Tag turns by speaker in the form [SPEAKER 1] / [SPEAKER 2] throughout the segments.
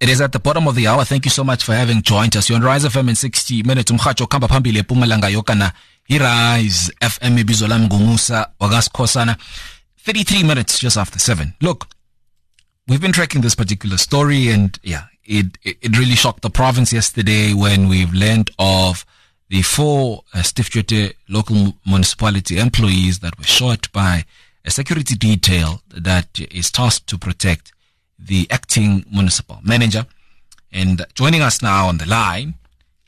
[SPEAKER 1] It is at the bottom of the hour. Thank you so much for having joined us. You're on Rise FM in 60 minutes. Umhacho kamba phambili ePumalanga yokana. Rise FM ibizo lami ngumusa wakasikhosana. 33 minutes just after 7. Look, we've been tracking this particular story and yeah, it, it really shocked the province yesterday when we've learned of the four uh, local municipality employees that were shot by a security detail that is tasked to protect the acting municipal manager. And joining us now on the line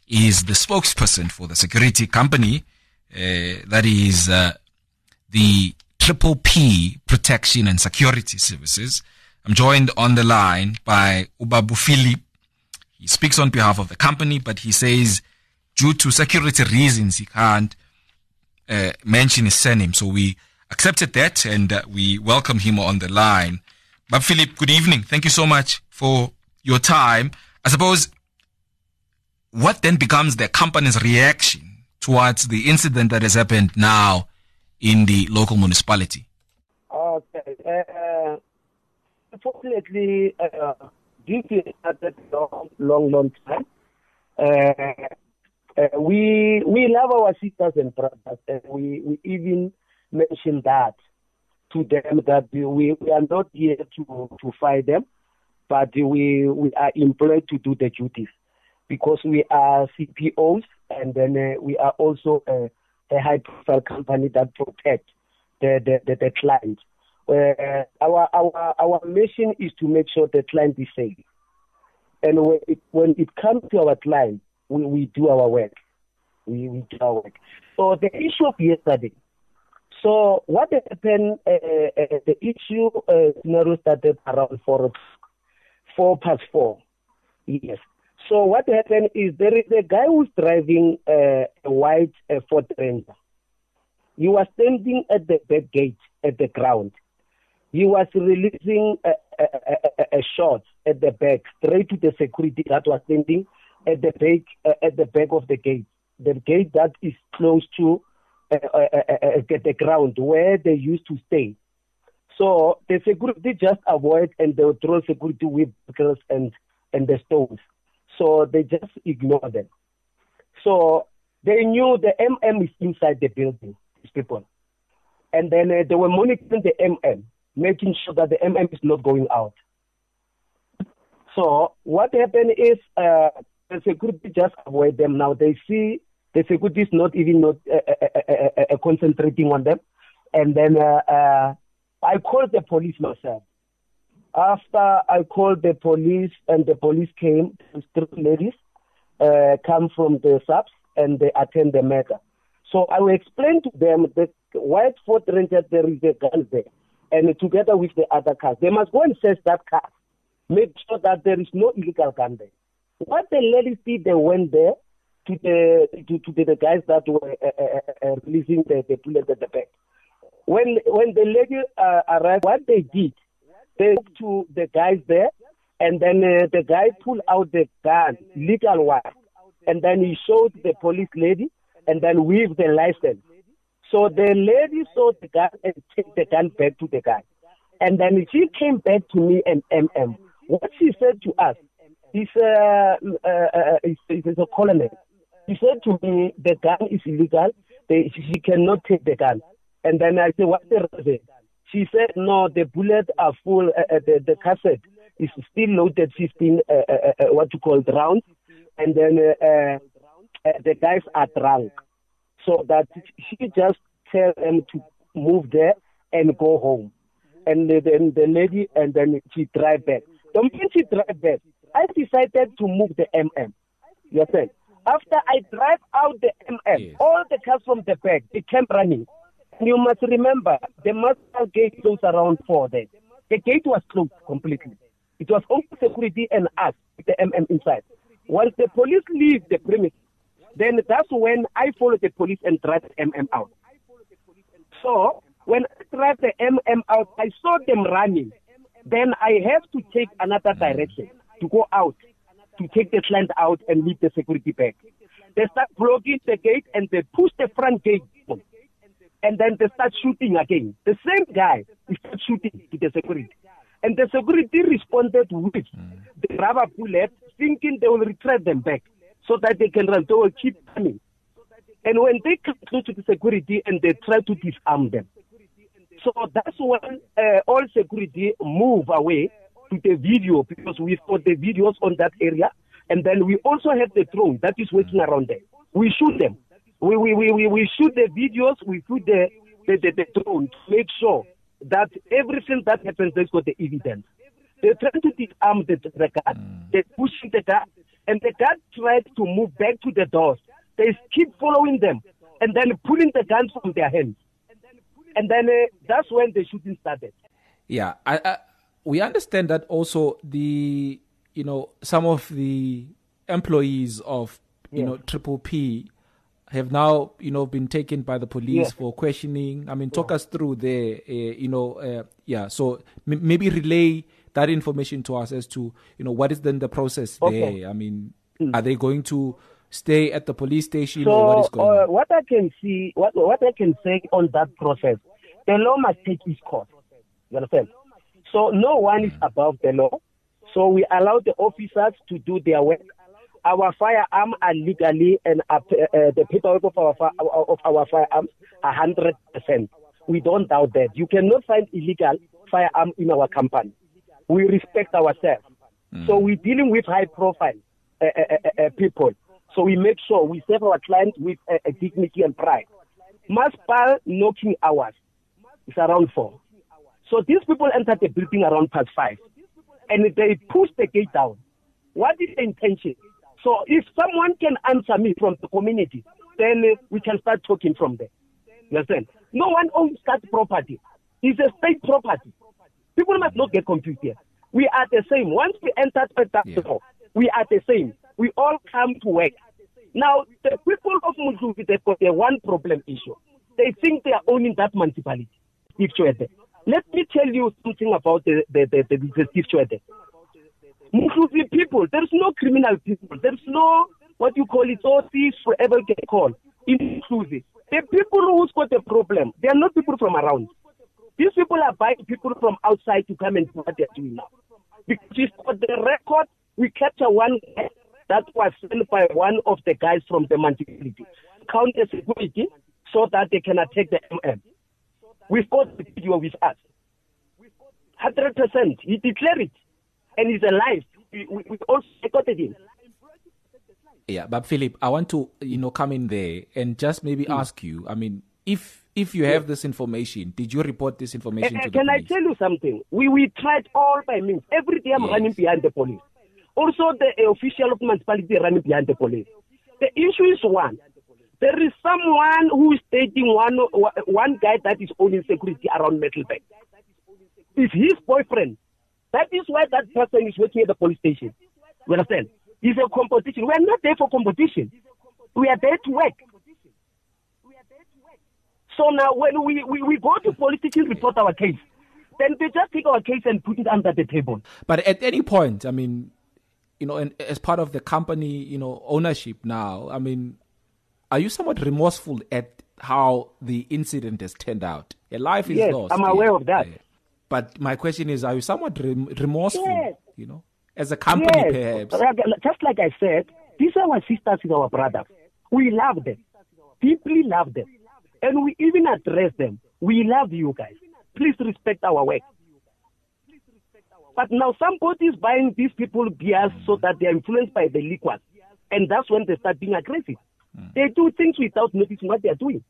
[SPEAKER 1] is the spokesperson for the security company, uh, that is uh, the Triple P Protection and Security Services. I'm joined on the line by Ubabu Philip. He speaks on behalf of the company, but he says due to security reasons, he can't uh, mention his surname. So we accepted that and uh, we welcome him on the line. But Philip, good evening. Thank you so much for your time. I suppose what then becomes the company's reaction towards the incident that has happened now in the local municipality?
[SPEAKER 2] Okay. Uh, unfortunately, uh, this is started long, long, long time. Uh, uh, we we love our sisters and brothers, and we, we even mention that to them that we, we are not here to, to fight them, but we, we are employed to do the duties because we are CPOs and then uh, we are also a, a high profile company that protect the, the, the, the client. Uh, our, our, our mission is to make sure the client is safe. And when it, when it comes to our client, we, we do our work. We, we do our work. So the issue of yesterday, so what happened, uh, uh, the issue uh, scenario started around 4, 4 past 4. Yes. So what happened is there is a guy who's driving uh, a white uh, Ford Ranger. He was standing at the back gate at the ground. He was releasing a, a, a, a shot at the back, straight to the security that was standing at the back uh, at the back of the gate, the gate that is close to the ground where they used to stay. So the security just avoid and they throw security vehicles and and the stones. So they just ignore them. So they knew the MM is inside the building, these people. And then uh, they were monitoring the MM, making sure that the MM is not going out. So what happened is uh, the security just avoid them. Now they see the security is not even not uh, uh, uh, uh concentrating on them. And then I called the police myself. After I called the police and the police came, three ladies uh, come from the subs and they attend the matter. So I will explain to them that White Ford Ranger, there is a gun there. And together with the other cars, they must go and search that car. Make sure that there is no illegal gun there. What the ladies did, they went there to the to, to the, the guys that were uh, uh, uh, releasing the, the bullet at the back. When when the lady uh, arrived, what they did, they spoke to the guys there, and then uh, the guy pulled out the gun, legal one, and then he showed the police lady, and then with the license. So the lady saw the gun and took the gun back to the guy. And then she came back to me and MM. What she said to us is, uh, uh, uh, is, is a colonel. He said to me, the gun is illegal. They, she cannot take the gun. And then I said, what's the reason? She said, no, the bullets are full. Uh, uh, the, the cassette is still loaded 15, uh, uh, uh, what you call rounds. And then uh, the guys are drunk. So that she just tell them to move there and go home. And then the lady, and then she drive back. The moment she drive back, I decided to move the MM. You understand? After I drive out the MM, yes. all the cars from the back, they came running. And you must remember, the master gate closed around four there. The gate was closed completely. It was only security and us with the MM inside. Once the police leave the premise, then that's when I follow the police and drive the MM out. So when I drive the MM out, I saw them running. Then I have to take another direction to go out, to take the client out and leave the security back. They start blocking the gate and they push the front gate and then they start shooting again. The same guy is shooting to the security. And the security responded with mm. the rubber bullet, thinking they will retrieve them back so that they can run. They will keep coming. And when they come close to the security and they try to disarm them. So that's when uh, all security move away to the video because we've got the videos on that area. And then we also have the drone that is waiting around there. We shoot them. We, we, we, we, we shoot the videos, we shoot the, the, the, the drone to make sure that everything that happens, they've got the evidence. They're trying to disarm the, the guard, they're pushing the guard, and the guard tried to move back to the doors. They keep following them and then pulling the guns from their hands. And then uh, that's when the shooting started.
[SPEAKER 1] Yeah, I, we understand that also the you know some of the employees of you yes. know Triple P have now you know been taken by the police yes. for questioning. I mean, talk yeah. us through there. Uh, you know, uh, yeah. So m- maybe relay that information to us as to you know what is then the process okay. there. I mean, mm. are they going to stay at the police station
[SPEAKER 2] so,
[SPEAKER 1] or what is going
[SPEAKER 2] uh,
[SPEAKER 1] on?
[SPEAKER 2] What I can see, what what I can say on that process, the law must take its course. You understand? So no one is above the law. So we allow the officers to do their work. Our firearms are legally and uh, uh, the paperwork of our of our firearms are hundred percent. We don't doubt that. You cannot find illegal firearm in our company. We respect ourselves. Mm. So we're dealing with high profile uh, uh, uh, uh people. So we make sure we serve our clients with dignity and pride. Mass knocking hours is around four. So these people entered the building around past five and they pushed the gate down. What is the intention? So if someone can answer me from the community, then uh, we can start talking from there. You understand? No one owns that property. It's a state property. People must not get confused here. We are the same. Once we enter that yeah. door, we are the same. We all come to work. Now, the people of Mudluvi, they've got a one problem issue. They think they are owning that municipality. Steve Tshwete. Let me tell you something about the, the, the, the, the Steve Tshwete. People, there's no criminal people. There's no, what you call it, all thieves forever get called. Inclusive. The people who's got the problem, they are not people from around. These people are buying people from outside to come and do what they're doing now. Because for the record, we capture one guy that was sent by one of the guys from the municipality, counter security, so that they can attack the MM. We've got the video with us. 100%. He declared it. And he's alive. We, we, we also recorded him.
[SPEAKER 1] Yeah, but Philip, I want to, you know, come in there and just maybe mm. ask you, I mean, if if you have this information, did you report this information uh, to the
[SPEAKER 2] Can
[SPEAKER 1] police?
[SPEAKER 2] I tell you something? We we tried all by means. Every day I'm yes. running behind the police. Also, the uh, official of municipality running behind the police. The issue is one. There is someone who is dating one one guy that is owning security around Middelburg. It's his boyfriend. That is why that person is working at the police station. You understand? It's a competition. We are not there for competition. We are there to work. So now when we, we, we go to station report our case, then they just take our case and put it under the table.
[SPEAKER 1] But at any point, I mean, you know, and as part of the company, you know, ownership now, I mean, are you somewhat remorseful at how the incident has turned out? A life is
[SPEAKER 2] yes,
[SPEAKER 1] lost.
[SPEAKER 2] I'm aware yeah. of that.
[SPEAKER 1] But my question is, are you somewhat rem- remorseful, yes. you know, as a company
[SPEAKER 2] yes.
[SPEAKER 1] perhaps?
[SPEAKER 2] Just like I said, these are our sisters and our brothers. We love them, deeply love them. And we even address them. We love you guys. Please respect our work. But now somebody is buying these people beers so mm. that they are influenced by the liquors. And that's when they start being aggressive. Mm. They do things without noticing what they are doing.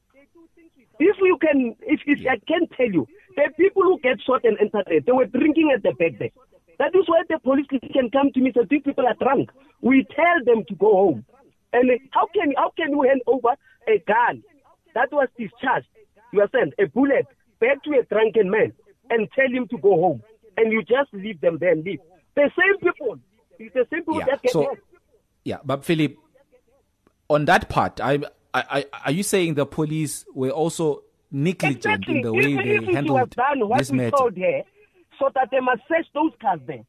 [SPEAKER 2] If you can, if, if yeah. I can tell you, the people who get shot and enter there, they were drinking at the back there. That is why the police can come to me and say, these people are drunk. We tell them to go home. And how can, how can you hand over a gun that was discharged, you understand, a bullet back to a drunken man and tell him to go home. And you just leave them there and leave. The same people. It's the same people yeah. that get so,
[SPEAKER 1] Yeah, but Philip, on that part, I, I, I, are you saying the police were also negligent
[SPEAKER 2] exactly.
[SPEAKER 1] in the way
[SPEAKER 2] if,
[SPEAKER 1] they
[SPEAKER 2] if
[SPEAKER 1] handled
[SPEAKER 2] done what
[SPEAKER 1] this
[SPEAKER 2] we
[SPEAKER 1] matter?
[SPEAKER 2] told here, so that they must search those cars there.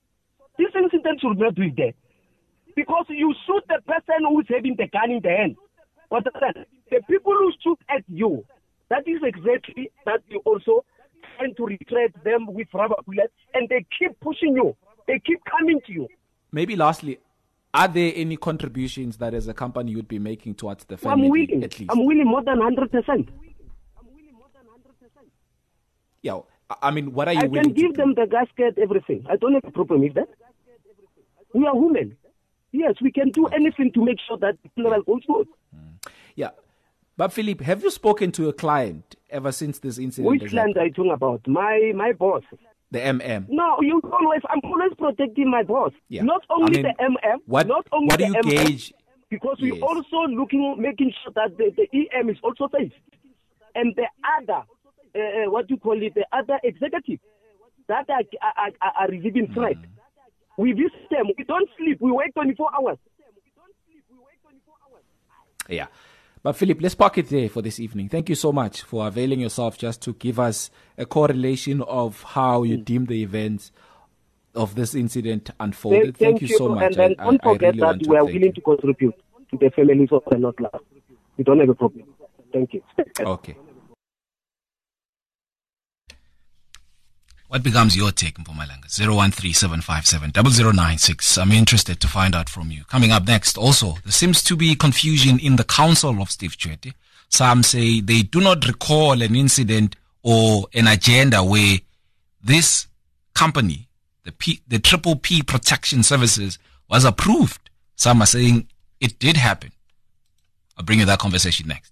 [SPEAKER 2] This incident should not be there. Because you shoot the person who's having the gun in the hand. What the people who shoot at you, that is exactly that you also trying to retreat them with rubber bullets, and they keep pushing you. They keep coming to you.
[SPEAKER 3] maybe lastly, are there any contributions that as a company you'd be making towards the family?
[SPEAKER 2] I'm willing.
[SPEAKER 3] At least.
[SPEAKER 2] I'm willing more than 100%.
[SPEAKER 3] yeah. I mean, what are you
[SPEAKER 2] I
[SPEAKER 3] willing
[SPEAKER 2] can give them the gasket, everything. I don't have a problem with that. We are women. Yes, we can do anything to make sure that the funeral goes smooth. Hmm.
[SPEAKER 3] Yeah. But Philip, have you spoken to a client ever since this incident?
[SPEAKER 2] Which client are you talking about? My my boss.
[SPEAKER 3] The MM.
[SPEAKER 2] No, you always. I'm always protecting my boss.
[SPEAKER 3] Yeah.
[SPEAKER 2] Not only
[SPEAKER 3] I mean,
[SPEAKER 2] the MM.
[SPEAKER 3] what-
[SPEAKER 2] not only
[SPEAKER 3] what do
[SPEAKER 2] the
[SPEAKER 3] you
[SPEAKER 2] MM,
[SPEAKER 3] gauge-
[SPEAKER 2] Because
[SPEAKER 3] Yes.
[SPEAKER 2] we're also looking, making sure that the, the EM is also safe, and the other, uh, uh, what you call it, the other executive that are are, are, are receiving
[SPEAKER 3] Mm.
[SPEAKER 2] threat. We visit them. We don't sleep. We wait 24 hours.
[SPEAKER 3] Yeah. But Philip, let's park it there for this evening. Thank you so much for availing yourself just to give us a correlation of how you mm. deem the events of this incident unfolded. Thank, you so much.
[SPEAKER 2] And
[SPEAKER 3] I,
[SPEAKER 2] don't
[SPEAKER 3] I, I
[SPEAKER 2] forget
[SPEAKER 3] really
[SPEAKER 2] that we are willing
[SPEAKER 3] you.
[SPEAKER 2] to contribute to the families of the not lost. We don't have a problem. Thank you.
[SPEAKER 3] Okay.
[SPEAKER 1] What becomes your take, Mpumalanga? 0137570096. I'm interested to find out from you. Coming up next, also, there seems to be confusion in the council of Steve Tshwete. Some say they do not recall an incident or an agenda where this company, the P, the Triple P Protection Services, was approved. Some are saying it did happen. I'll bring you that conversation next.